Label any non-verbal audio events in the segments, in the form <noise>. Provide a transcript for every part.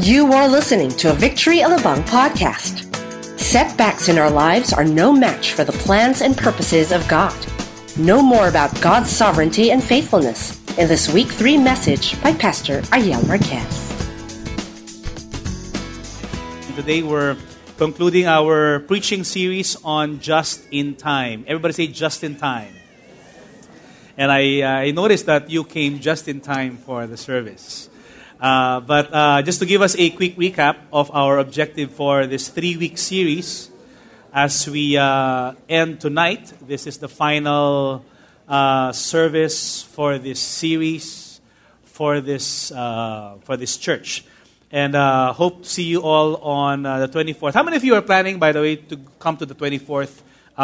You are listening to a Victory Alabang podcast. Setbacks in our lives are no match for the plans and purposes of God. Know more about God's sovereignty and faithfulness in this week 3 message by Pastor Ariel Marquez. Today we're concluding our preaching series on just in time. Everybody say just in time. And I, uh, I noticed that you came just in time for the service. Uh, but uh, just to give us a quick recap of our objective for this three week series, as we uh, end tonight, this is the final uh, service for this series, for this, uh, for this church. And hope to see you all on the 24th. How many of you are planning, by the way, to come to the 24th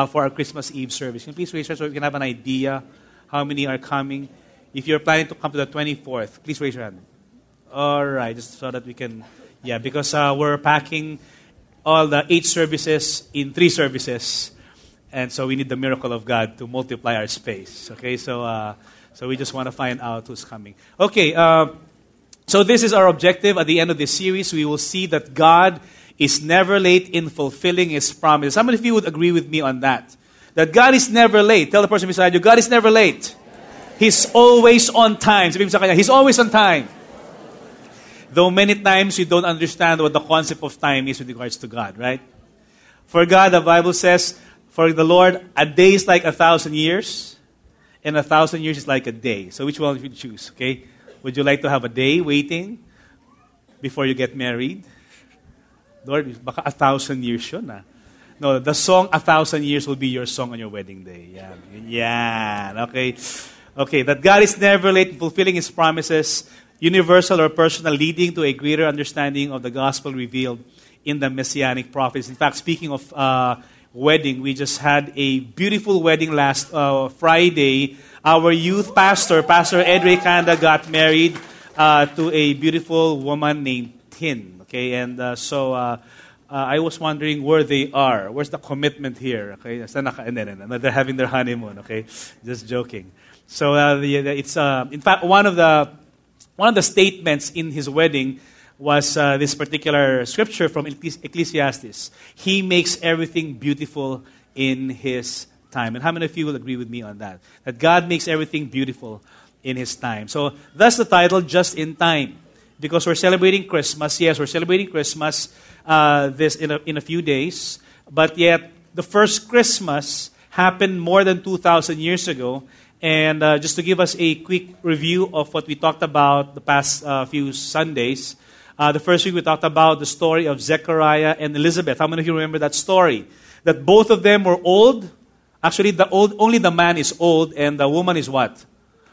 for our Christmas Eve service? Can you please raise your hand so we can have an idea how many are coming? If you're planning to come to the 24th, please raise your hand. All right, just so that we can, yeah, because uh, we're packing all the eight services in three services, and so we need the miracle of God to multiply our space. Okay, so uh, so we just want to find out who's coming. Okay, uh, so this is our objective. At the end of this series, we will see that God is never late in fulfilling His promise. How many of you would agree with me on that? That God is never late. Tell the person beside you, God is never late. He's always on time. He's always on time. Though many times you don't understand what the concept of time is with regards to God, right? For God, the Bible says, for the Lord, a day is like a thousand years, and a thousand years is like a day. So which one would you choose, okay? Would you like to have a day waiting before you get married? Lord, baka a thousand years yun ah. No, the song A Thousand Years will be your song on your wedding day. Yeah. Yeah. Okay. Okay, that God is never late in fulfilling His promises universal or personal, leading to a greater understanding of the gospel revealed in the messianic prophets. In fact, speaking of uh, wedding, we just had a beautiful wedding last uh, Friday. Our youth pastor, Pastor Edre Kanda, got married uh, to a beautiful woman named Tin. Okay, and uh, so. Uh, uh, I was wondering where they are. Where's the commitment here? Okay, they're having their honeymoon. Okay, just joking. So the, it's in fact one of the one of the statements in his wedding was uh, this particular scripture from Ecclesiastes. He makes everything beautiful in his time. And how many of you will agree with me on that? That God makes everything beautiful in his time. So that's the title, Just in Time. Because we're celebrating Christmas. Yes, we're celebrating Christmas uh, this in a, in a few days. But yet, the first Christmas happened more than 2,000 years ago. And uh, just to give us a quick review of what we talked about the past uh, few Sundays, uh, the first week we talked about the story of Zechariah and Elizabeth. How many of you remember that story? That both of them were old. Actually, the old, only the man is old, and the woman is what?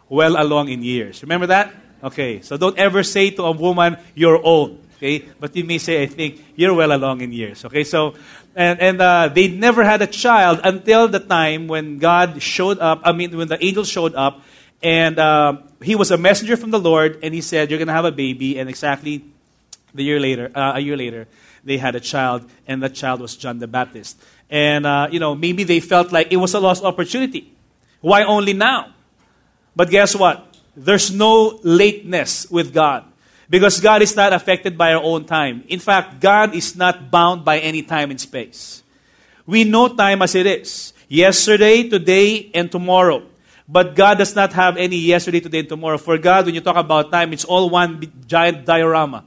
Well along in years. Remember that? Okay, so don't ever say to a woman, you're old. Okay, but you may say, I think, you're well along in years. Okay, so and, and uh, they never had a child until the time when God showed up, I mean, when the angel showed up, and uh, he was a messenger from the Lord, and he said, You're going to have a baby. And exactly the year later, uh, a year later, they had a child, and that child was John the Baptist. And, uh, you know, maybe they felt like it was a lost opportunity. Why only now? But guess what? There's no lateness with God. Because God is not affected by our own time. In fact, God is not bound by any time and space. We know time as it is yesterday, today, and tomorrow. But God does not have any yesterday, today, and tomorrow. For God, when you talk about time, it's all one giant diorama.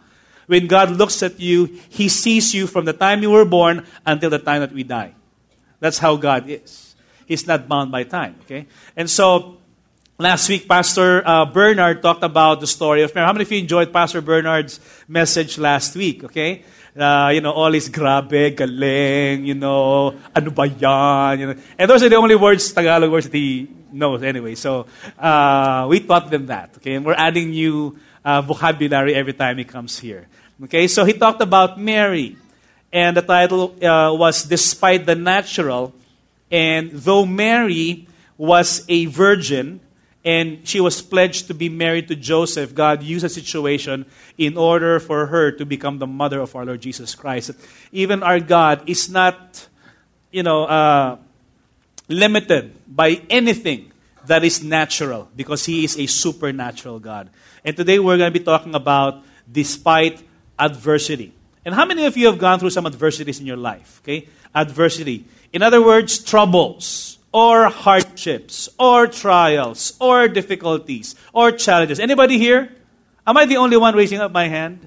When God looks at you, He sees you from the time you were born until the time that we die. That's how God is. He's not bound by time. Okay? And so Last week, Pastor uh, Bernard talked about the story of Mary. How many of you enjoyed Pastor Bernard's message last week? Okay? Uh, you know, all is grabe, galing, you know, ano ba yan, you know. And those are the only words, Tagalog words that he knows anyway. So, uh, we taught them that, okay? And we're adding new uh, vocabulary every time he comes here. Okay? So, he talked about Mary. And the title uh, was Despite the Natural. And though Mary was a virgin, and she was pledged to be married to Joseph, God used a situation in order for her to become the mother of our Lord Jesus Christ. Even our God is not, you know, uh, limited by anything that is natural because He is a supernatural God. And today we're going to be talking about despite adversity. And how many of you have gone through some adversities in your life? Okay? Adversity. In other words, troubles or hardships or trials or difficulties or challenges. Anybody here? Am I the only one raising up my hand?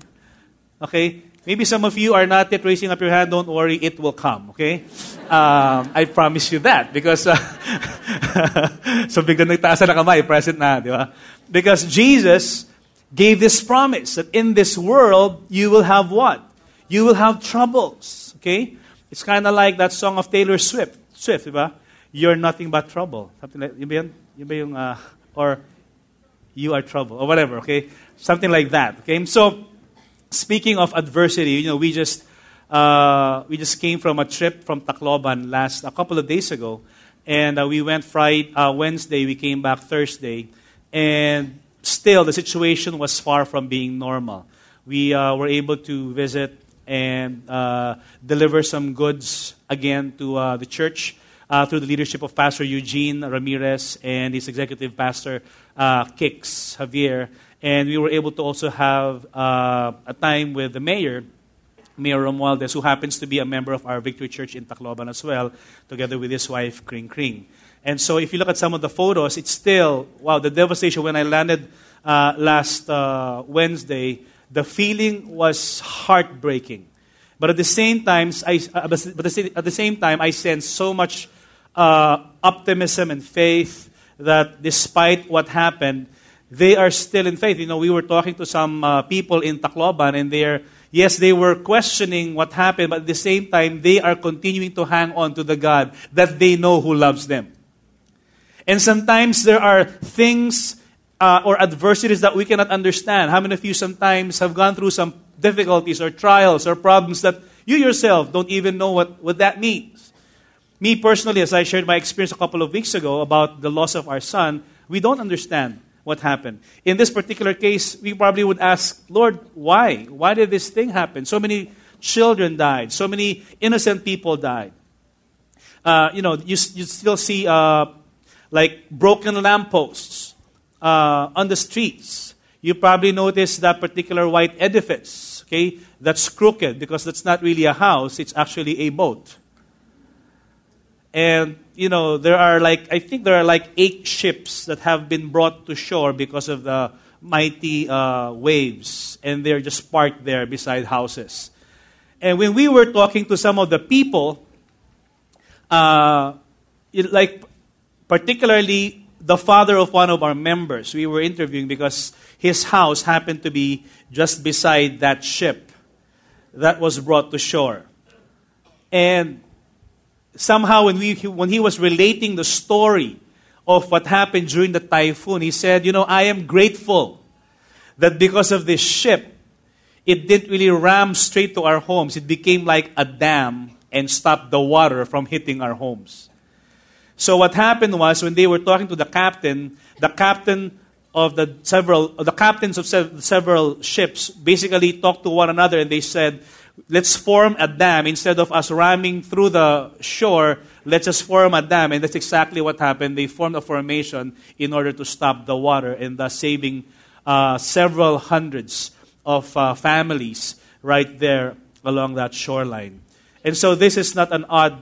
Okay? Maybe some of you are not yet raising up your hand. Don't worry, it will come. Okay? Um, I promise you that because uh, <laughs> na kamay, present na, di ba? Because Jesus gave this promise that in this world you will have what? You will have troubles. Okay? It's kind of like that song of Taylor Swift. Swift, di ba? You're nothing but trouble. Something like, yun ba yun? Yun ba yung, uh, or you are trouble, or whatever, okay? Something like that, okay? So, speaking of adversity, you know, we just, uh, we just came from a trip from Tacloban last, a couple of days ago, and uh, we went Friday, uh, Wednesday, we came back Thursday, and still the situation was far from being normal. We uh, were able to visit and uh, deliver some goods again to uh, the church uh, through the leadership of Pastor Eugene Ramirez and his executive pastor, uh, Kix Javier. And we were able to also have uh, a time with the mayor, Mayor Romualdez, who happens to be a member of our Victory Church in Tacloban as well, together with his wife, Kring Kring. And so if you look at some of the photos, it's still, wow, the devastation. When I landed uh, last uh, Wednesday, the feeling was heartbreaking. But at the same time, I, uh, but at the same time, I sense so much uh, optimism and faith that despite what happened, they are still in faith. You know, we were talking to some uh, people in Tacloban, and they're yes, they were questioning what happened, but at the same time, they are continuing to hang on to the God that they know who loves them. And sometimes there are things uh, or adversities that we cannot understand. How many of you sometimes have gone through some difficulties or trials or problems that you yourself don't even know what, what that means. Me personally, as I shared my experience a couple of weeks ago about the loss of our son, we don't understand what happened. In this particular case, we probably would ask, Lord, why? Why did this thing happen? So many children died, so many innocent people died. Uh, you know, you, you still see uh, like broken lampposts uh, on the streets. You probably notice that particular white edifice okay, that's crooked because that's not really a house, it's actually a boat. And, you know, there are like, I think there are like eight ships that have been brought to shore because of the mighty uh, waves, and they're just parked there beside houses. And when we were talking to some of the people, uh, it, like particularly the father of one of our members, we were interviewing because his house happened to be just beside that ship that was brought to shore. And somehow, when, we, when he was relating the story of what happened during the typhoon, he said, You know, I am grateful that because of this ship, it didn't really ram straight to our homes. It became like a dam and stopped the water from hitting our homes. So, what happened was when they were talking to the captain, the captain of the several the captains of several ships basically talked to one another and they said let's form a dam. Instead of us ramming through the shore let's just form a dam. And that's exactly what happened. They formed a formation in order to stop the water and thus saving uh, several hundreds of uh, families right there along that shoreline. And so this is not an odd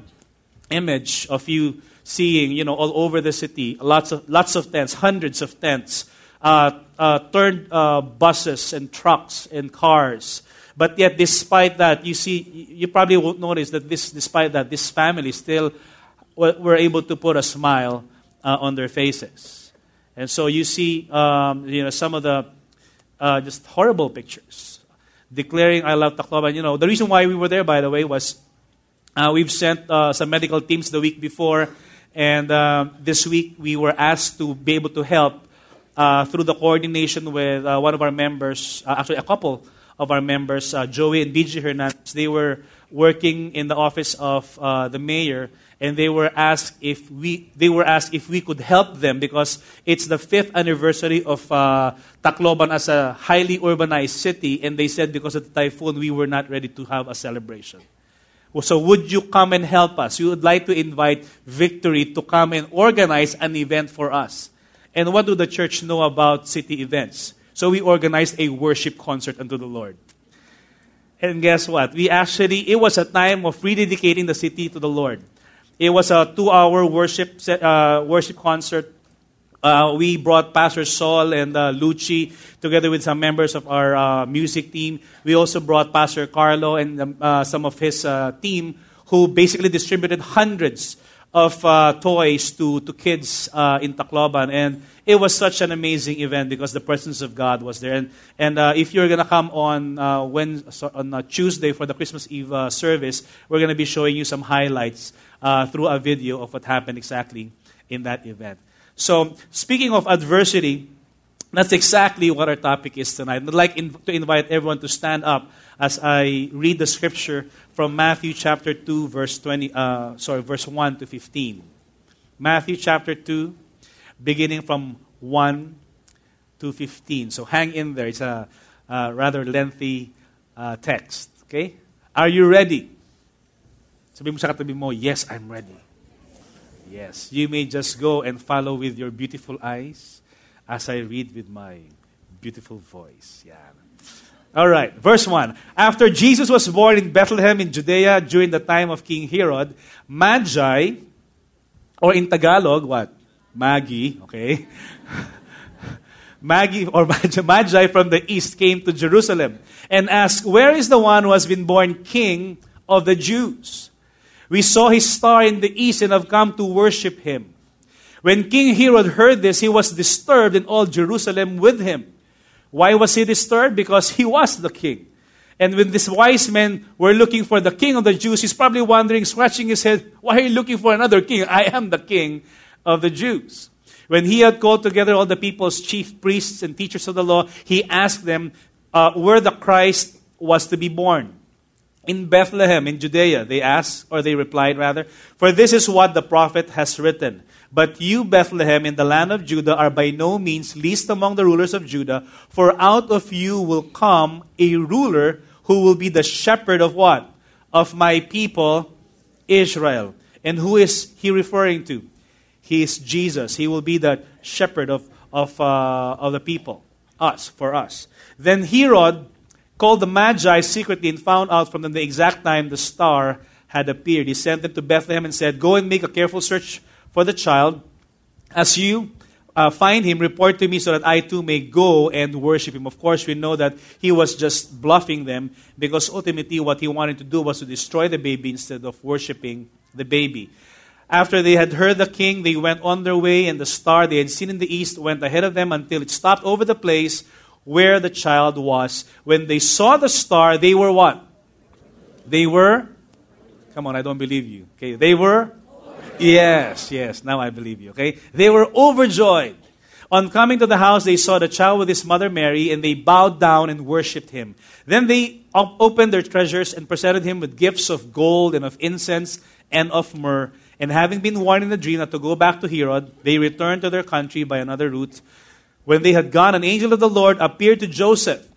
image of you seeing you know all over the city lots of lots of tents hundreds of tents uh, uh, turned uh, buses and trucks and cars. But yet, despite that, you see, you probably won't notice that this, despite that, this family still were able to put a smile uh, on their faces. And so you see, um, you know, some of the uh, just horrible pictures declaring, "I love Tacloban." You know, the reason why we were there, by the way, was uh, we've sent some medical teams the week before, and this week we were asked to be able to help uh, through the coordination with uh, one of our members, uh, actually a couple of our members, uh, Joey and BG Hernandez. They were working in the office of uh, the mayor, and they were asked if we they were asked if we could help them because it's the fifth anniversary of uh, Tacloban as a highly urbanized city, and they said because of the typhoon we were not ready to have a celebration. So would you come and help us? We would like to invite Victory to come and organize an event for us. And what do the church know about city events? So we organized a worship concert unto the Lord. And guess what? We actually, it was a time of rededicating the city to the Lord. It was a two hour worship, uh, worship concert. Uh, we brought Pastor Saul and uh, Lucci together with some members of our uh, music team. We also brought Pastor Carlo and um, uh, some of his uh, team who basically distributed hundreds of uh, toys to, to kids uh, in Tacloban. And it was such an amazing event because the presence of God was there. And, and uh, if you're going to come on, uh, when, on uh, Tuesday for the Christmas Eve uh, service, we're going to be showing you some highlights through a video of what happened exactly in that event. So, speaking of adversity, that's exactly what our topic is tonight. I'd like in, to invite everyone to stand up as I read the scripture from Matthew chapter 2, verse 20, uh, sorry, verse 1 to 15. Matthew chapter 2, beginning from 1 to 15. So hang in there. It's a, a rather lengthy uh, text. Okay? Are you ready? Sabi mo sa katabi mo, yes, I'm ready. Yes, you may just go and follow with your beautiful eyes as I read with my beautiful voice. Yeah. All right, verse 1. After Jesus was born in Bethlehem in Judea during the time of King Herod, Magi, or in Tagalog, what? Magi, okay? <laughs> Magi or <laughs> Magi from the east came to Jerusalem and asked, Where is the one who has been born king of the Jews? We saw his star in the east and have come to worship him. When King Herod heard this, he was disturbed and all Jerusalem with him. Why was he disturbed? Because he was the king. And when these wise men were looking for the king of the Jews, he's probably wondering, scratching his head, why are you looking for another king? I am the king of the Jews. When he had called together all the people's chief priests and teachers of the law, he asked them uh, where the Christ was to be born. In Bethlehem, in Judea, they asked, or they replied rather, for this is what the prophet has written. But you, Bethlehem, in the land of Judah, are by no means least among the rulers of Judah, for out of you will come a ruler who will be the shepherd of what? Of my people, Israel. And who is he referring to? He is Jesus. He will be the shepherd of, of, uh, of the people, us, for us. Then Herod called the Magi secretly and found out from them the exact time the star had appeared. He sent them to Bethlehem and said, Go and make a careful search for the child. As you uh, find him, report to me so that I too may go and worship him. Of course, we know that he was just bluffing them because ultimately what he wanted to do was to destroy the baby instead of worshiping the baby. After they had heard the king, they went on their way, and the star they had seen in the east went ahead of them until it stopped over the place where the child was. When they saw the star, they were what? They were. Come on, I don't believe you. Okay, they were Yes, yes, now I believe you, okay? They were overjoyed. On coming to the house, they saw the child with his mother Mary, and they bowed down and worshipped him. Then they opened their treasures and presented him with gifts of gold and of incense and of myrrh. And having been warned in a dream not to go back to Herod, they returned to their country by another route. When they had gone, an angel of the Lord appeared to Joseph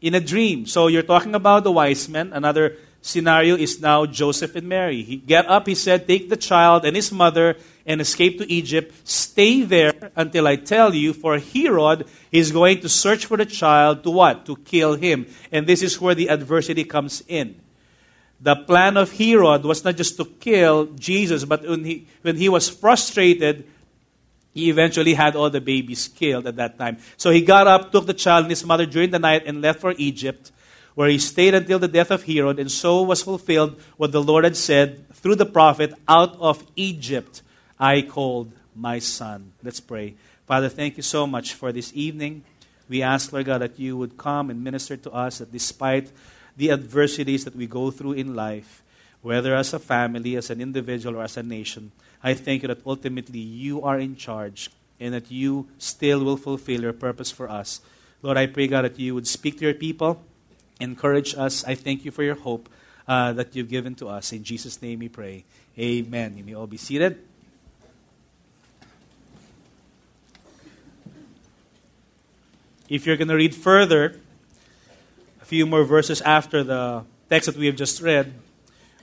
in a dream. So you're talking about the wise men, another scenario is now Joseph and Mary. He get up, he said, take the child and his mother and escape to Egypt. Stay there until I tell you, for Herod is going to search for the child to what? To kill him. And this is where the adversity comes in. The plan of Herod was not just to kill Jesus, but when he, when he was frustrated, he eventually had all the babies killed at that time. So he got up, took the child and his mother during the night, and left for Egypt where he stayed until the death of Herod, and so was fulfilled what the Lord had said through the prophet, Out of Egypt I called my son. Let's pray. Father, thank you so much for this evening. We ask, Lord God, that you would come and minister to us that despite the adversities that we go through in life, whether as a family, as an individual, or as a nation, I thank you that ultimately you are in charge and that you still will fulfill your purpose for us. Lord, I pray, God, that you would speak to your people encourage us. I thank you for your hope uh, that you've given to us. In Jesus' name we pray. Amen. You may all be seated. If you're going to read further, a few more verses after the text that we have just read,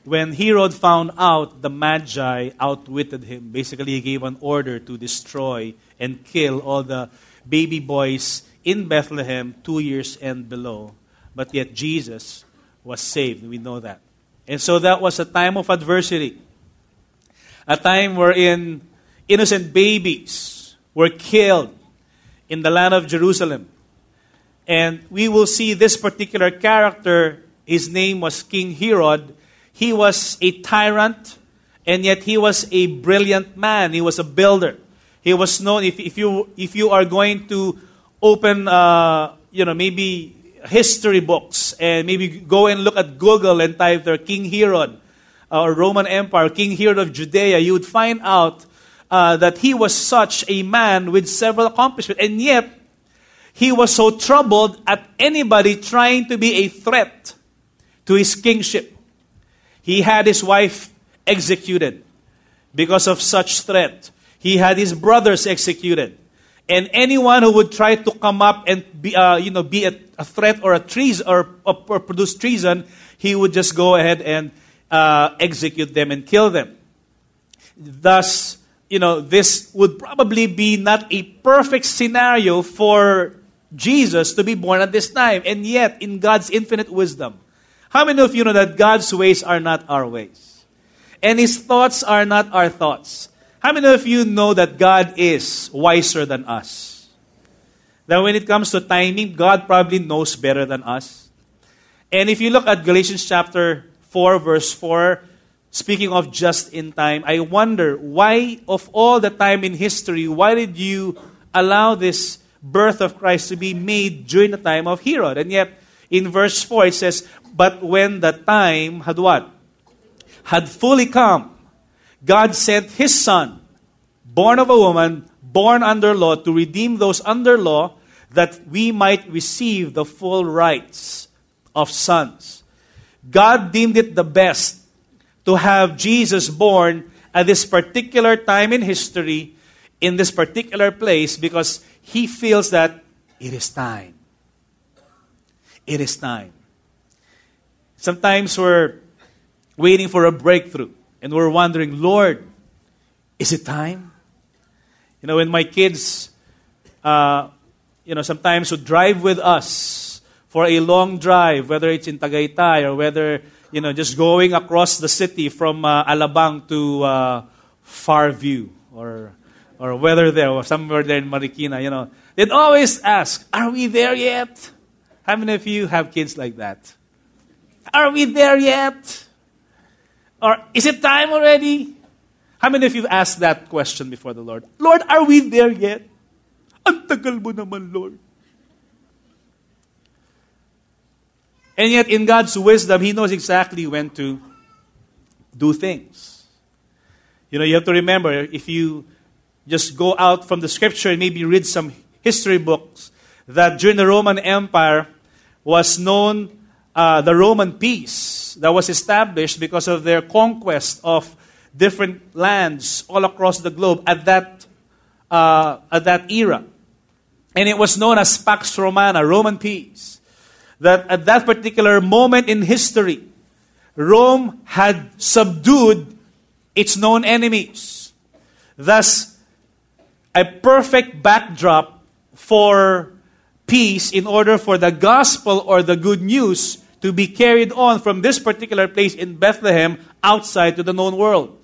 when Herod found out the Magi outwitted him, basically he gave an order to destroy and kill all the baby boys in Bethlehem, two years and below. But yet Jesus was saved. We know that. And so that was a time of adversity. A time wherein innocent babies were killed in the land of Jerusalem. And we will see this particular character, his name was King Herod. He was a tyrant, and yet he was a brilliant man. He was a builder. He was known, if, if, you, if you are going to open, uh, you know, maybe history books and maybe go and look at Google and type there King Herod uh, or Roman Empire, King Herod of Judea, you would find out uh, that he was such a man with several accomplishments. And yet, he was so troubled at anybody trying to be a threat to his kingship. He had his wife executed because of such threat. He had his brothers executed. And anyone who would try to come up and be, uh, you know, be a, a, threat or a treason or, or, produce treason, he would just go ahead and uh, execute them and kill them. Thus, you know, this would probably be not a perfect scenario for Jesus to be born at this time. And yet, in God's infinite wisdom, how many of you know that God's ways are not our ways? And His thoughts are not our thoughts? How many of you know that God is wiser than us? That when it comes to timing, God probably knows better than us. And if you look at Galatians chapter 4, verse 4, speaking of just in time, I wonder why, of all the time in history, why did you allow this birth of Christ to be made during the time of Herod? And yet, in verse 4, it says, But when the time had what? Had fully come, God sent his son, born of a woman, born under law, to redeem those under law, that we might receive the full rights of sons. God deemed it the best to have Jesus born at this particular time in history, in this particular place, because he feels that it is time. It is time. Sometimes we're waiting for a breakthrough and we're wondering, Lord, is it time? You know, when my kids, uh, you know, sometimes would drive with us for a long drive, whether it's in Tagaytay or whether you know, just going across the city from uh, Alabang to uh, Fairview or or whether there or somewhere there in Marikina, you know, they'd always ask, "Are we there yet?" How many of you have kids like that? Are we there yet? Or is it time already? How many of you have asked that question before the Lord? Lord, are we there yet? Ang mo naman, Lord. And yet, in God's wisdom, He knows exactly when to do things. You know, you have to remember if you just go out from the scripture and maybe read some history books, that during the Roman Empire was known uh, the Roman peace that was established because of their conquest of different lands all across the globe at that, uh, at that era. And it was known as Pax Romana, Roman peace that at that particular moment in history, Rome had subdued its known enemies. Thus, a perfect backdrop for peace in order for the gospel or the good news to be carried on from this particular place in Bethlehem outside to the known world.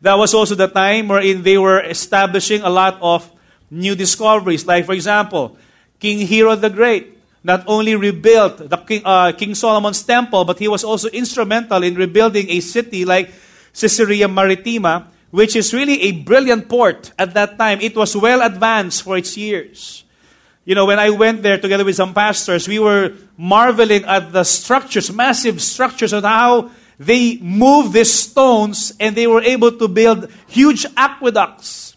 That was also the time wherein they were establishing a lot of new discoveries. Like, for example, King Herod the Great not only rebuilt the King, uh, King Solomon's temple, but he was also instrumental in rebuilding a city like Caesarea Maritima, which is really a brilliant port at that time. It was well advanced for its years. You know, when I went there together with some pastors, we were marveling at the structures, massive structures, and how they moved these stones and they were able to build huge aqueducts.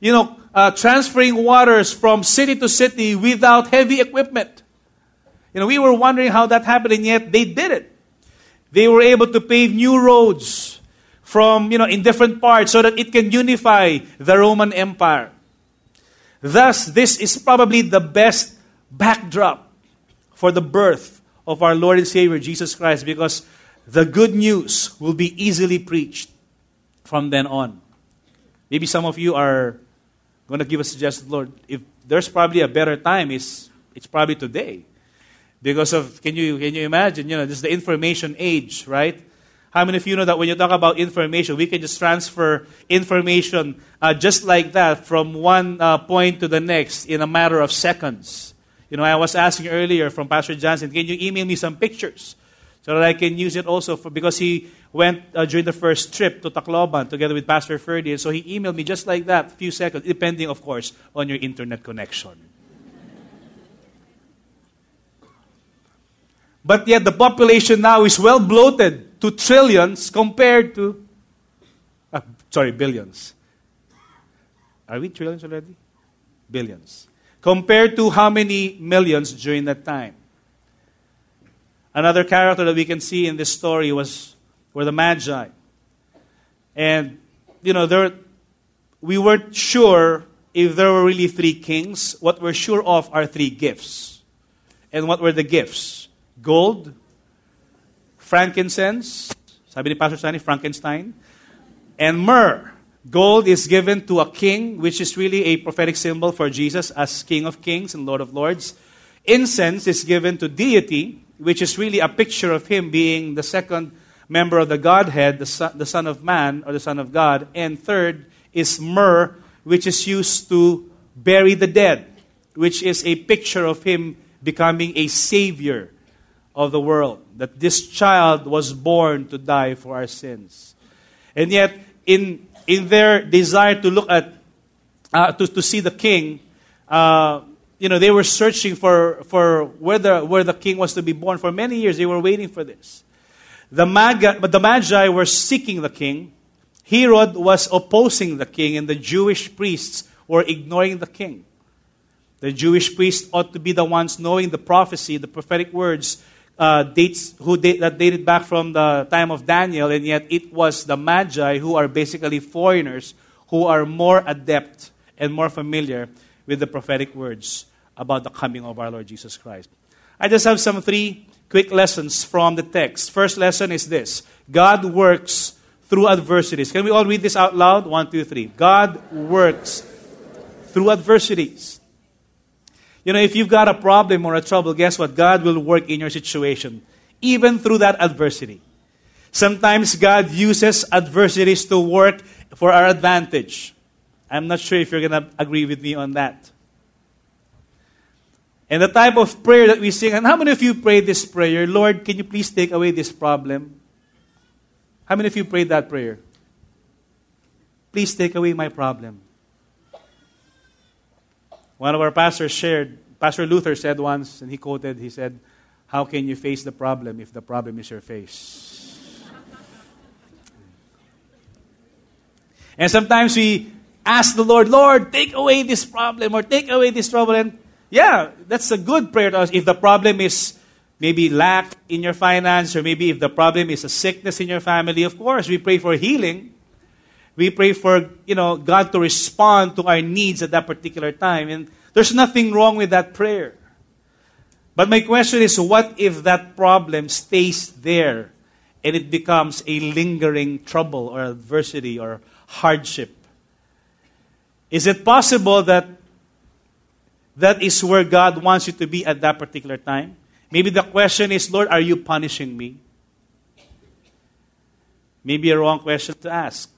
You know, uh, transferring waters from city to city without heavy equipment. You know, we were wondering how that happened, and yet they did it. They were able to pave new roads from, you know, in different parts so that it can unify the Roman Empire. Thus, this is probably the best backdrop for the birth of our Lord and Savior Jesus Christ because the good news will be easily preached from then on. Maybe some of you are going to give a suggestion, Lord, if there's probably a better time, it's, it's probably today. Because of, can you, can you imagine, you know, this is the information age, right? How many of you know that when you talk about information, we can just transfer information uh, just like that from one uh, point to the next in a matter of seconds? You know, I was asking earlier from Pastor Johnson, can you email me some pictures so that I can use it also for, because he went uh, during the first trip to Tacloban together with Pastor Ferdy, and so he emailed me just like that, a few seconds, depending, of course, on your internet connection. But yet the population now is well bloated to trillions compared to, uh, sorry, billions. Are we trillions already? Billions. Compared to how many millions during that time? Another character that we can see in this story was were the Magi. And, you know, there, we weren't sure if there were really three kings. What we're sure of are three gifts. And what were the gifts? Gold, frankincense, sabi ni Pastor Sunny, Frankenstein, and myrrh. Gold is given to a king, which is really a prophetic symbol for Jesus as King of Kings and Lord of Lords. Incense is given to deity, which is really a picture of him being the second member of the Godhead, the son, the son of Man or the Son of God. And third is myrrh, which is used to bury the dead, which is a picture of him becoming a savior of the world, that this child was born to die for our sins. And yet, in, in their desire to look at, uh, to, to see the king, uh, you know, they were searching for, for where, the, where the king was to be born. For many years, they were waiting for this. The Magi, but the Magi were seeking the king. Herod was opposing the king, and the Jewish priests were ignoring the king. The Jewish priests ought to be the ones knowing the prophecy, the prophetic words, uh, dates who date, that dated back from the time of Daniel, and yet it was the Magi who are basically foreigners who are more adept and more familiar with the prophetic words about the coming of our Lord Jesus Christ. I just have some three quick lessons from the text. First lesson is this God works through adversities. Can we all read this out loud? One, two, three. God works through adversities. You know, if you've got a problem or a trouble, guess what? God will work in your situation, even through that adversity. Sometimes God uses adversities to work for our advantage. I'm not sure if you're going to agree with me on that. And the type of prayer that we sing, and how many of you prayed this prayer? Lord, can you please take away this problem? How many of you prayed that prayer? Please take away my problem. One of our pastors shared, Pastor Luther said once, and he quoted, he said, How can you face the problem if the problem is your face? and sometimes we ask the Lord, Lord, take away this problem or take away this trouble. And yeah, that's a good prayer to us. If the problem is maybe lack in your finance, or maybe if the problem is a sickness in your family, of course, we pray for healing. We pray for, you know, God to respond to our needs at that particular time. And there's nothing wrong with that prayer. But my question is what if that problem stays there and it becomes a lingering trouble or adversity or hardship? Is it possible that that is where God wants you to be at that particular time? Maybe the question is, Lord, are you punishing me? Maybe a wrong question to ask.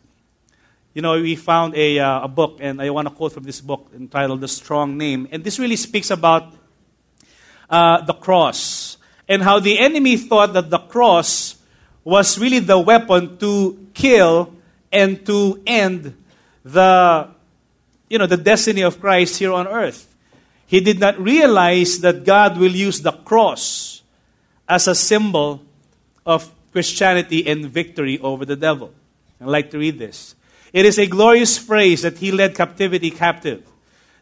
You know, we found a, uh, a book, and I want to quote from this book entitled The Strong Name. And this really speaks about uh, the cross and how the enemy thought that the cross was really the weapon to kill and to end the, you know, the destiny of Christ here on earth. He did not realize that God will use the cross as a symbol of Christianity and victory over the devil. I'd like to read this. It is a glorious phrase that he led captivity captive.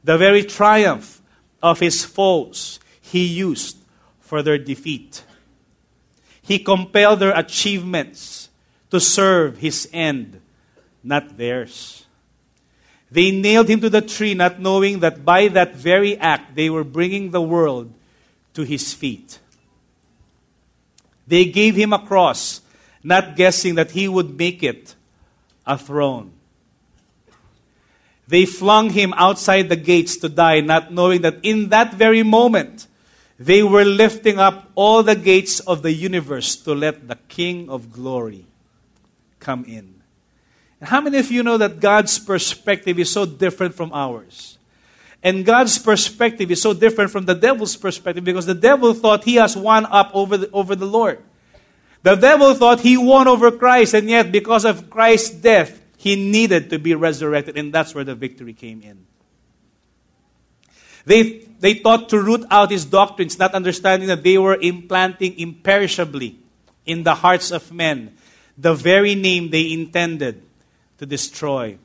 The very triumph of his foes he used for their defeat. He compelled their achievements to serve his end, not theirs. They nailed him to the tree, not knowing that by that very act they were bringing the world to his feet. They gave him a cross, not guessing that he would make it a throne. They flung him outside the gates to die, not knowing that in that very moment They were lifting up all the gates of the universe to let the King of glory come in. And how many of you know that God's perspective is so different from ours? And God's perspective is so different from the devil's perspective because the devil thought he has won up over the, over the Lord. The devil thought he won over Christ, and yet because of Christ's death, he needed to be resurrected, and that's where the victory came in. They, they thought to root out his doctrines, not understanding that they were implanting imperishably in the hearts of men the very name they intended to destroy.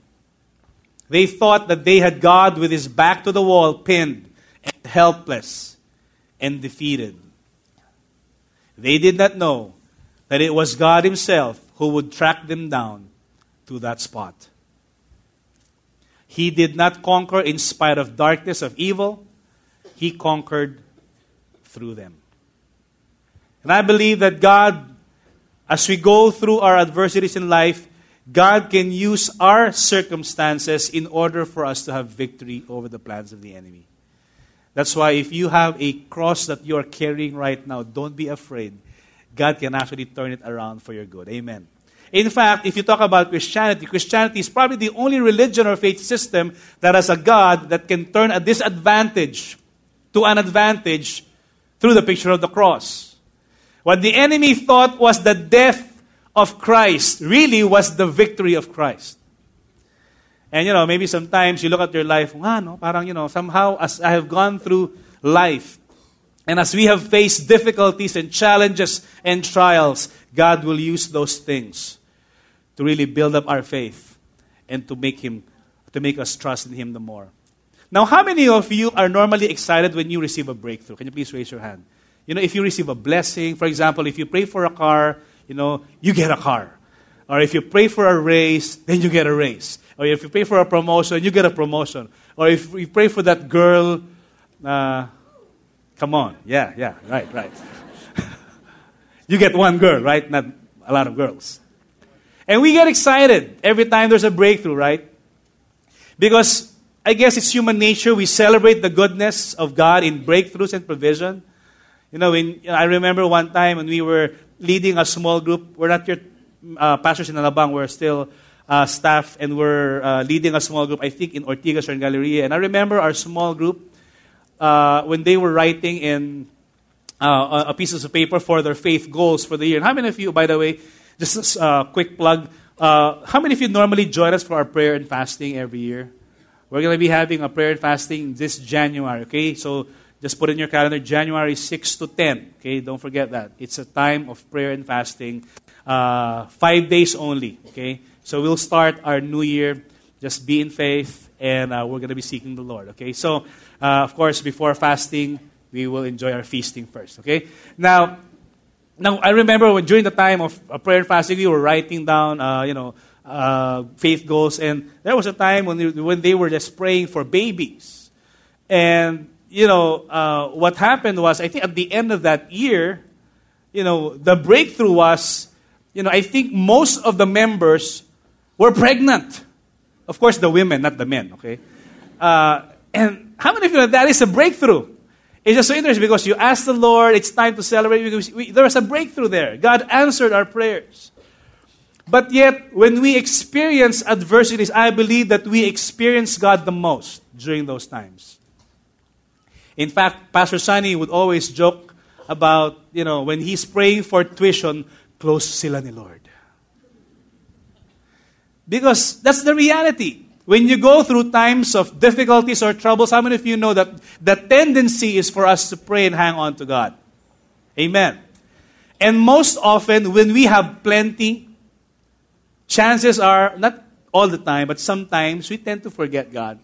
They thought that they had God with his back to the wall, pinned and helpless and defeated. They did not know that it was God Himself who would track them down to that spot. He did not conquer in spite of darkness of evil, He conquered through them. And I believe that God, as we go through our adversities in life, God can use our circumstances in order for us to have victory over the plans of the enemy. That's why if you have a cross that you are carrying right now, don't be afraid. God can actually turn it around for your good. Amen. In fact, if you talk about Christianity, Christianity is probably the only religion or faith system that has a God that can turn a disadvantage to an advantage through the picture of the cross. What the enemy thought was the death of Christ really was the victory of Christ. And you know, maybe sometimes you look at your life, ah, no, parang you know, somehow as I have gone through life, and as we have faced difficulties and challenges and trials, God will use those things to really build up our faith and to make him to make us trust in him the more. Now, how many of you are normally excited when you receive a breakthrough? Can you please raise your hand? You know, if you receive a blessing, for example, if you pray for a car, you know, you get a car. Or if you pray for a raise, then you get a raise. Or if you pray for a promotion, you get a promotion. Or if you pray for that girl, uh, come on, yeah, yeah, right, right. <laughs> you get one girl, right? Not a lot of girls. And we get excited every time there's a breakthrough, right? Because I guess it's human nature. We celebrate the goodness of God in breakthroughs and provision. You know, when, I remember one time when we were leading a small group. We're not your uh, pastors in Alabang. We're still uh, staff, and we're uh, leading a small group, I think, in Ortigas or in Galleria. And I remember our small group, uh, when they were writing in uh, a pieces of paper for their faith goals for the year. And how many of you, by the way, just a quick plug. Uh, how many of you normally join us for our prayer and fasting every year? We're going to be having a prayer and fasting this January, okay? So just put in your calendar January 6 to 10, okay? Don't forget that. It's a time of prayer and fasting. Uh, five days only, okay? So we'll start our new year. Just be in faith, and uh, we're going to be seeking the Lord, okay? So, uh, of course, before fasting, we will enjoy our feasting first, okay? Now, now, I remember when, during the time of prayer and fasting, we were writing down, uh, you know, uh, faith goals, and there was a time when, when they were just praying for babies. And, you know, uh, what happened was, I think at the end of that year, you know, the breakthrough was, you know, I think most of the members were pregnant. Of course, the women, not the men, okay? Uh, and how many of you know that is a breakthrough? It's just so interesting because you ask the Lord, it's time to celebrate. Because we, there was a breakthrough there. God answered our prayers. But yet, when we experience adversities, I believe that we experience God the most during those times. In fact, Pastor Sunny would always joke about, you know, when he's praying for tuition, close sila ni Lord. Because that's the reality. When you go through times of difficulties or troubles, how many of you know that the tendency is for us to pray and hang on to God? Amen. And most often, when we have plenty, chances are, not all the time, but sometimes we tend to forget God.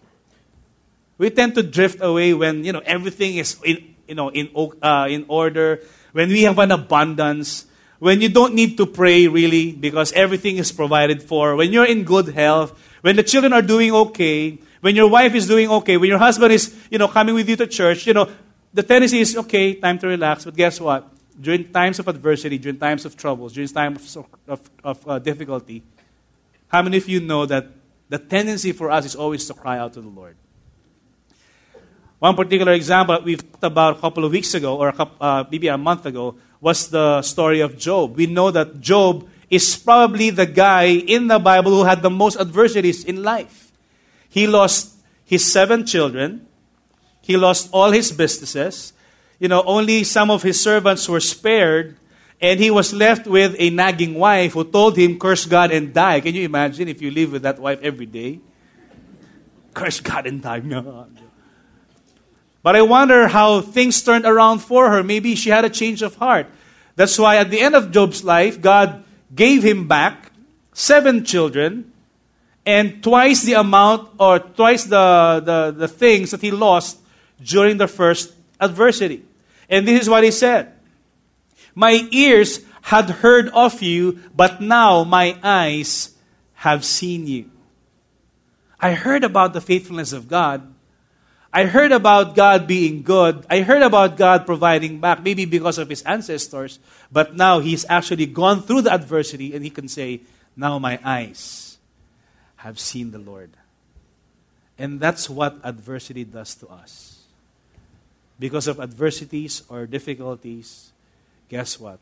We tend to drift away when, you know, everything is in, you know, in, uh, in order, when we have an abundance, when you don't need to pray really because everything is provided for, when you're in good health, when the children are doing okay, when your wife is doing okay, when your husband is, you know, coming with you to church, you know, the tendency is, okay, time to relax. But guess what? During times of adversity, during times of troubles, during times of, of, of uh, difficulty, how many of you know that the tendency for us is always to cry out to the Lord? One particular example we've talked about a couple of weeks ago, or a couple, uh, maybe a month ago, was the story of Job. We know that Job is probably the guy in the Bible who had the most adversities in life. He lost his seven children, he lost all his businesses. You know, only some of his servants were spared, and he was left with a nagging wife who told him, Curse God and die. Can you imagine if you live with that wife every day? Curse God and die. <laughs> But I wonder how things turned around for her. Maybe she had a change of heart. That's why at the end of Job's life, God gave him back seven children and twice the amount or twice the, the, the things that he lost during the first adversity. And this is what he said My ears had heard of you, but now my eyes have seen you. I heard about the faithfulness of God, I heard about God being good. I heard about God providing back, maybe because of his ancestors. But now he's actually gone through the adversity and he can say, Now my eyes have seen the Lord. And that's what adversity does to us. Because of adversities or difficulties, guess what?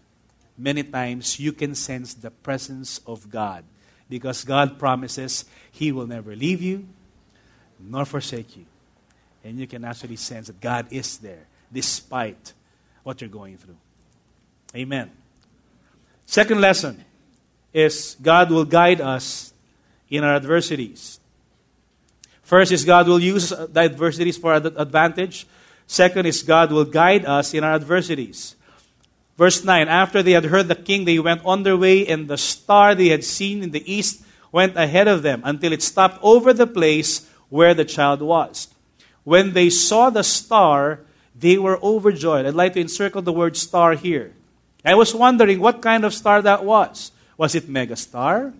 Many times you can sense the presence of God. Because God promises He will never leave you nor forsake you and you can actually sense that God is there despite what you're going through. Amen. Second lesson is God will guide us in our adversities. First is God will use the adversities for our advantage. Second is God will guide us in our adversities. Verse 9 After they had heard the king, they went on their way, and the star they had seen in the east went ahead of them until it stopped over the place where the child was. When they saw the star, they were overjoyed. I'd like to encircle the word star here. I was wondering what kind of star that was. Was it megastar?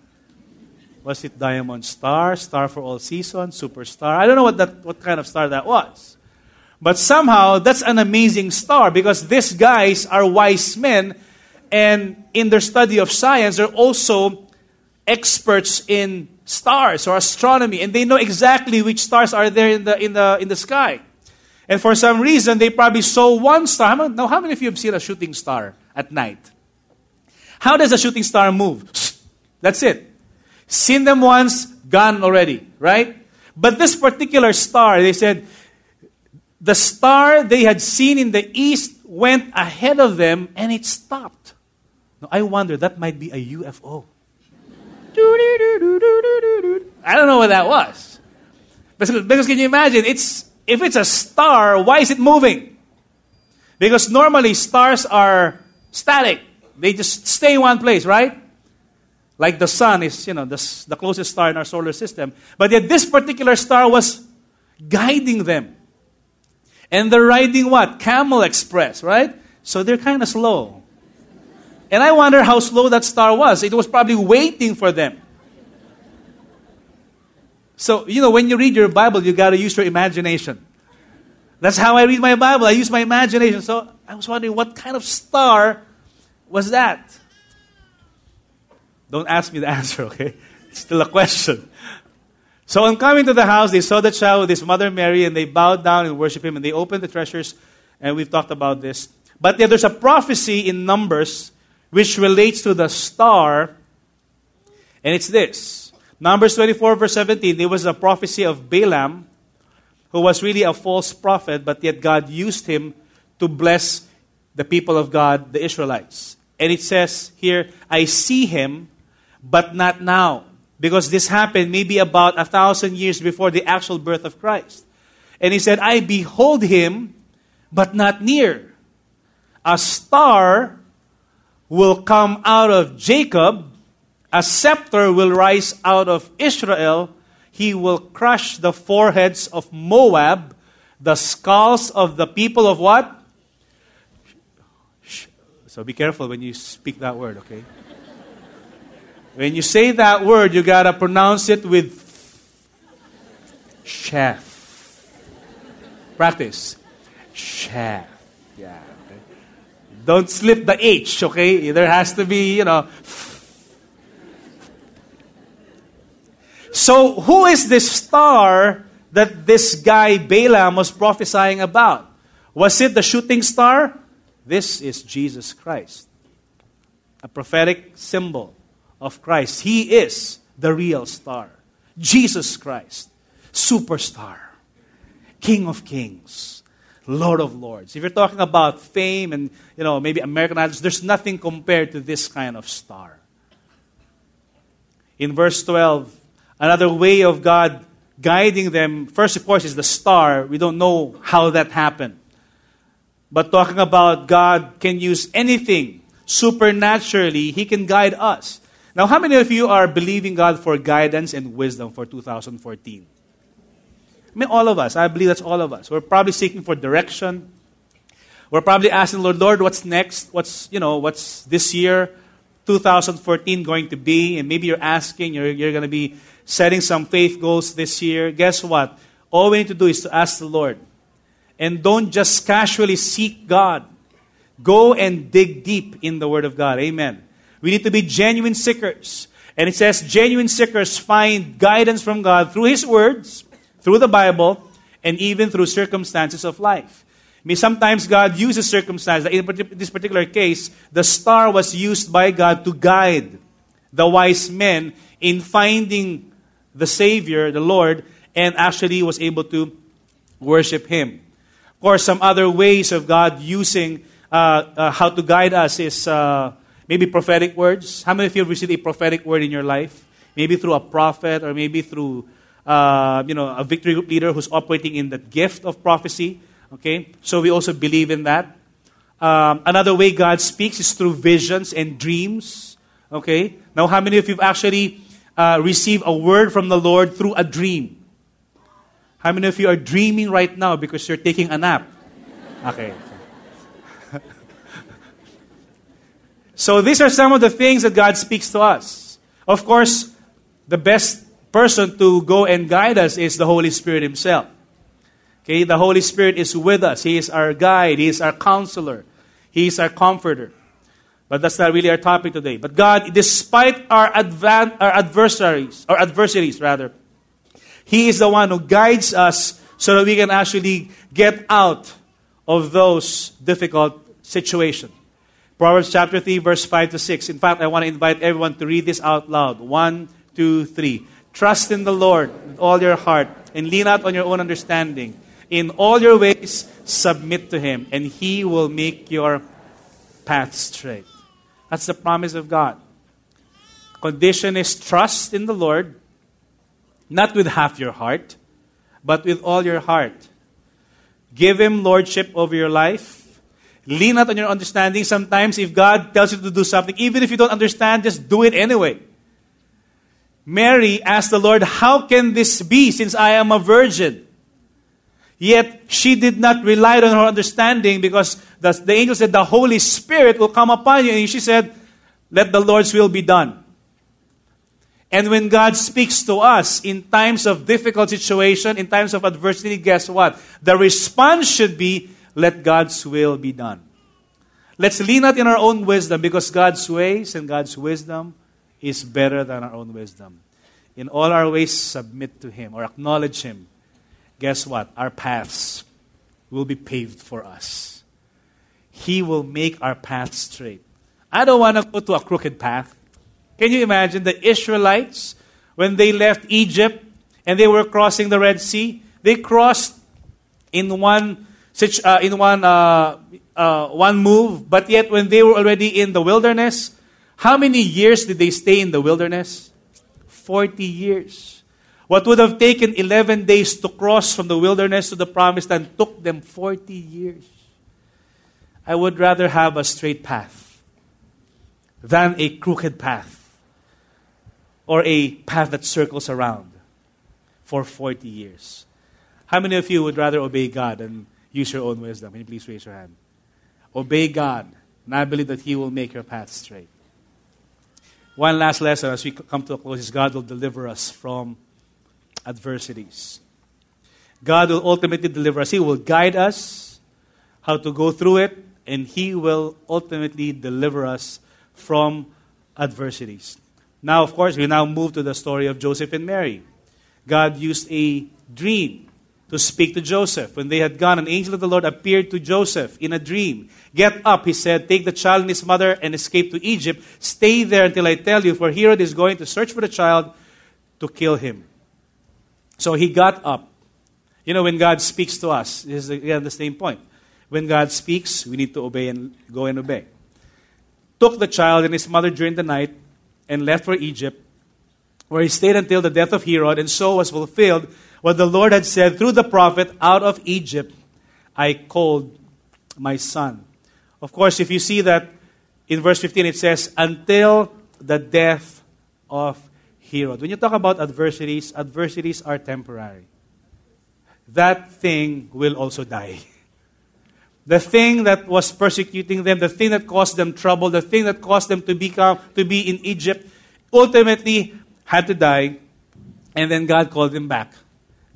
Was it diamond star, star for all seasons, superstar? I don't know what, that, what kind of star that was. But somehow, that's an amazing star because these guys are wise men and in their study of science, they're also experts in stars or astronomy, and they know exactly which stars are there in the, in the, in the sky. And for some reason, they probably saw one star. Now, how many of you have seen a shooting star at night? How does a shooting star move? <sniffs> That's it. Seen them once, gone already, right? But this particular star, they said, the star they had seen in the east went ahead of them and it stopped. Now, I wonder, that might be a UFO. I don't know what that was. Because, can you imagine? It's if it's a star, why is it moving? Because normally stars are static. They just stay in one place, right? Like the sun is, you know, the, the closest star in our solar system. But yet this particular star was guiding them. And they're riding what? Camel Express, right? So they're kind of slow. And I wonder how slow that star was. It was probably waiting for them. So, you know, when you read your Bible, you got to use your imagination. That's how I read my Bible. I use my imagination. So I was wondering what kind of star was that? Don't ask me the <laughs> answer, okay? It's still a question. So on coming to the house, they saw the child with his mother Mary, and they bowed down and worshiped him, and they opened the treasures, and we've talked about this. But there's a prophecy in Numbers which relates to the star, and it's this. Numbers 24, verse 17, It was a prophecy of Balaam, who was really a false prophet, but yet God used him to bless the people of God, the Israelites. And it says here, I see him, but not now. Because this happened maybe about a thousand years before the actual birth of Christ. And he said, I behold him, but not near. A star will come out of Jacob, a scepter will rise out of Israel. He will crush the foreheads of Moab, the skulls of the people of what? So be careful when you speak that word, okay? when you say that word, you gotta pronounce it with chef. Practice. Chef. Yeah. Don't slip the H, okay? There has to be, you know. So, who is this star that this guy Balaam was prophesying about? Was it the shooting star? This is Jesus Christ, a prophetic symbol of Christ. He is the real star. Jesus Christ, superstar, King of Kings, Lord of Lords. If you're talking about fame and you know maybe American idols, there's nothing compared to this kind of star. In verse 12, another way of God guiding them, first, of course, is the star. We don't know how that happened. But talking about God can use anything supernaturally, He can guide us. Now, how many of you are believing God for guidance and wisdom for 2014? I mean, all of us. I believe that's all of us. We're probably seeking for direction. We're probably asking Lord, Lord, what's next? What's, you know, what's this year, 2014 going to be? And maybe you're asking, you're, you're going to be setting some faith goals this year, guess what? All we need to do is to ask the Lord. And don't just casually seek God. Go and dig deep in the Word of God. Amen. We need to be genuine seekers. And it says genuine seekers find guidance from God through His words, through the Bible, and even through circumstances of life. I mean, sometimes God uses circumstances. In this particular case, the star was used by God to guide the wise men in finding the Savior, the Lord, and actually was able to worship Him. Of course, some other ways of God using uh, uh, how to guide us is uh, maybe prophetic words. How many of you have received a prophetic word in your life? Maybe through a prophet or maybe through uh, you know, a victory group leader who's operating in the gift of prophecy. Okay? So we also believe in that. Um, another way God speaks is through visions and dreams. Okay? Now, how many of you have actually uh, receive a word from the Lord through a dream. How many of you are dreaming right now because you're taking a nap? Okay. <laughs> so these are some of the things that God speaks to us. Of course, the best person to go and guide us is the Holy Spirit Himself. Okay, the Holy Spirit is with us. He is our guide. He is our counselor. He is our comforter. But that's not really our topic today. But God, despite our, advan- our adversaries, or adversities rather, He is the one who guides us so that we can actually get out of those difficult situations. Proverbs chapter 3, verse 5 to 6. In fact, I want to invite everyone to read this out loud. One, two, three. Trust in the Lord with all your heart and lean out on your own understanding. In all your ways, submit to Him, and He will make your path straight. That's the promise of God. Condition is trust in the Lord, not with half your heart, but with all your heart. Give Him lordship over your life. Lean not on your understanding. Sometimes, if God tells you to do something, even if you don't understand, just do it anyway. Mary asked the Lord, How can this be since I am a virgin? Yet she did not rely on her understanding because the, the angel said, The Holy Spirit will come upon you. And she said, Let the Lord's will be done. And when God speaks to us in times of difficult situation, in times of adversity, guess what? The response should be, Let God's will be done. Let's lean not in our own wisdom because God's ways and God's wisdom is better than our own wisdom. In all our ways, submit to Him or acknowledge Him guess what? Our paths will be paved for us. He will make our path straight. I don't want to go to a crooked path. Can you imagine the Israelites when they left Egypt and they were crossing the Red Sea? They crossed in one uh, in one uh, uh, one move, but yet when they were already in the wilderness, how many years did they stay in the wilderness? Forty years. What would have taken 11 days to cross from the wilderness to the promised land took them 40 years. I would rather have a straight path than a crooked path or a path that circles around for 40 years. How many of you would rather obey God and use your own wisdom? Can you please raise your hand? Obey God, and I believe that He will make your path straight. One last lesson as we come to a close is God will deliver us from adversities. God will ultimately deliver us. He will guide us how to go through it, and He will ultimately deliver us from adversities. Now, of course, we now move to the story of Joseph and Mary. God used a dream to speak to Joseph. When they had gone, an angel of the Lord appeared to Joseph in a dream. Get up, he said, take the child and his mother and escape to Egypt. Stay there until I tell you, for Herod is going to search for the child to kill him. So he got up. You know, when God speaks to us, this is again the same point. When God speaks, we need to obey and go and obey. Took the child and his mother during the night and left for Egypt, where he stayed until the death of Herod, and so was fulfilled what the Lord had said through the prophet, Out of Egypt I called my son. Of course, if you see that in verse 15, it says, Until the death of Herod. When you talk about adversities, adversities are temporary. That thing will also die. <laughs> The thing that was persecuting them, the thing that caused them trouble, the thing that caused them to become to be in Egypt, ultimately had to die, and then God called them back.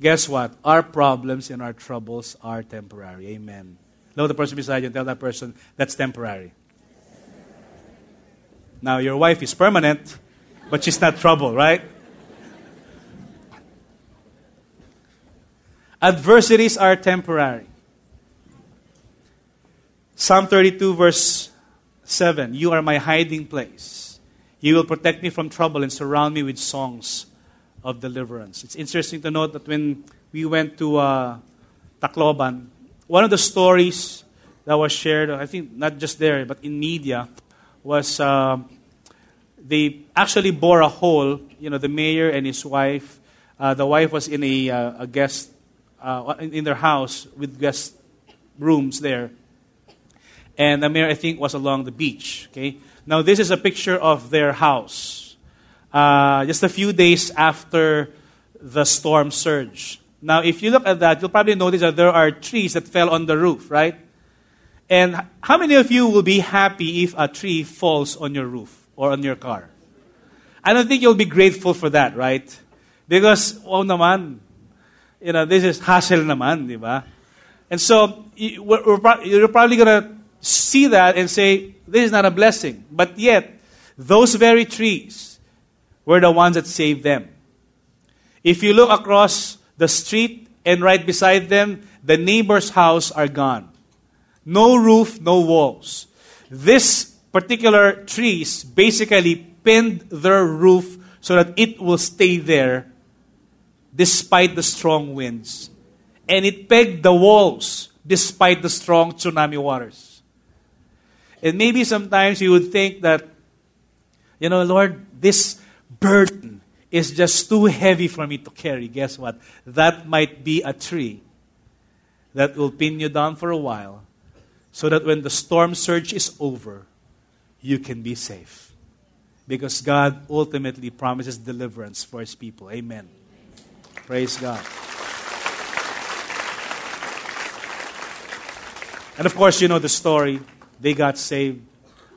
Guess what? Our problems and our troubles are temporary. Amen. Look the person beside you and tell that person that's temporary. Now your wife is permanent, but she's not trouble, right? Adversities are temporary. Psalm 32, verse 7 You are my hiding place. You will protect me from trouble and surround me with songs of deliverance. It's interesting to note that when we went to uh, Tacloban, one of the stories that was shared, I think not just there, but in media, was uh, they actually bore a hole. You know, the mayor and his wife. Uh, the wife was in a, uh, a guest uh, in, in their house with guest rooms there, and the mayor I think was along the beach. Okay, now this is a picture of their house, uh, just a few days after the storm surge. Now, if you look at that, you'll probably notice that there are trees that fell on the roof, right? And how many of you will be happy if a tree falls on your roof? or on your car. I don't think you'll be grateful for that, right? Because, oh naman, you know, this is hassle naman, di ba? And so, you're probably going to see that and say, this is not a blessing. But yet, those very trees were the ones that saved them. If you look across the street and right beside them, the neighbor's house are gone. No roof, no walls. This particular trees basically pinned their roof so that it will stay there despite the strong winds. And it pegged the walls despite the strong tsunami waters. And maybe sometimes you would think that, you know, Lord, this burden is just too heavy for me to carry. Guess what? That might be a tree that will pin you down for a while so that when the storm surge is over, you can be safe. Because God ultimately promises deliverance for his people. Amen. Praise God. And of course, you know the story. They got saved.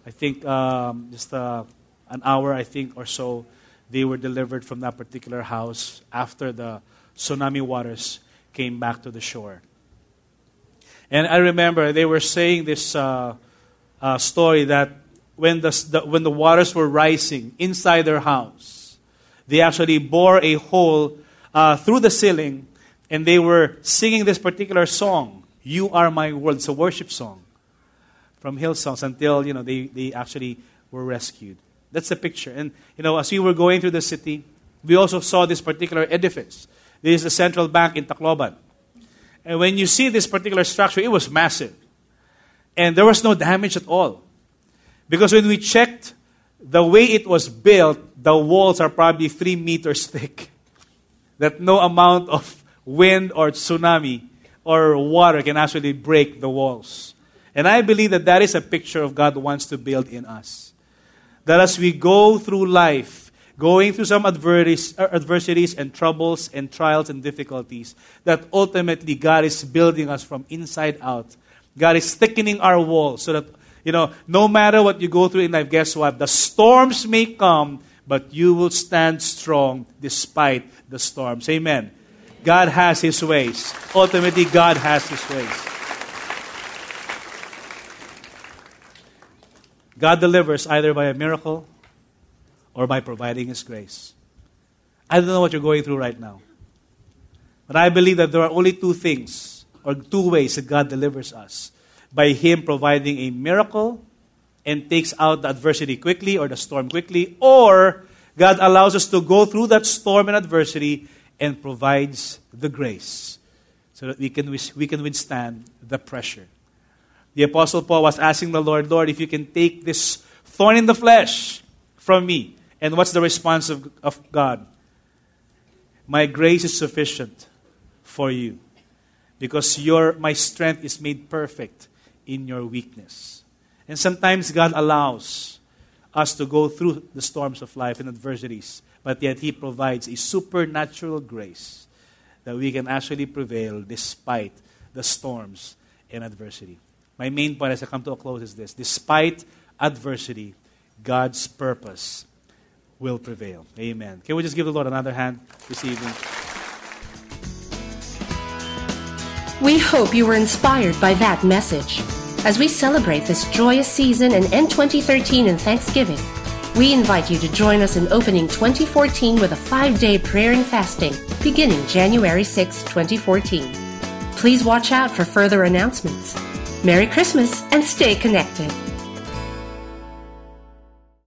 I think um, just uh, an hour, I think, or so, they were delivered from that particular house after the tsunami waters came back to the shore. And I remember they were saying this uh, uh, story that when the, the, when the waters were rising inside their house. They actually bore a hole uh, through the ceiling and they were singing this particular song, You Are My World. It's a worship song from Hillsongs until, you know, they, they actually were rescued. That's the picture. And, you know, as we were going through the city, we also saw this particular edifice. This is the central bank in Tacloban. And when you see this particular structure, it was massive. And there was no damage at all. Because when we checked the way it was built, the walls are probably three meters <laughs> thick. That no amount of wind or tsunami or water can actually break the walls. And I believe that that is a picture of God wants to build in us. That as we go through life, going through some uh, adversities and troubles and trials and difficulties, that ultimately God is building us from inside out. God is thickening our walls so that you know, no matter what you go through in life, guess what? The storms may come, but you will stand strong despite the storms. Amen. God has His ways. Ultimately, God has His ways. God delivers either by a miracle or by providing His grace. I don't know what you're going through right now. But I believe that there are only two things, or two ways that God delivers us by Him providing a miracle and takes out the adversity quickly or the storm quickly, or God allows us to go through that storm and adversity and provides the grace so that we can, we can withstand the pressure. The Apostle Paul was asking the Lord, Lord, if you can take this thorn in the flesh from me. And what's the response of, of God? My grace is sufficient for you because your, my strength is made perfect in your weakness. And sometimes God allows us to go through the storms of life and adversities, but yet He provides a supernatural grace that we can actually prevail despite the storms and adversity. My main point as I come to a close is this despite adversity, God's purpose will prevail. Amen. Can we just give the Lord another hand this evening? We hope you were inspired by that message. As we celebrate this joyous season and end 2013 in Thanksgiving, we invite you to join us in opening 2014 with a five day prayer and fasting beginning January 6, 2014. Please watch out for further announcements. Merry Christmas and stay connected.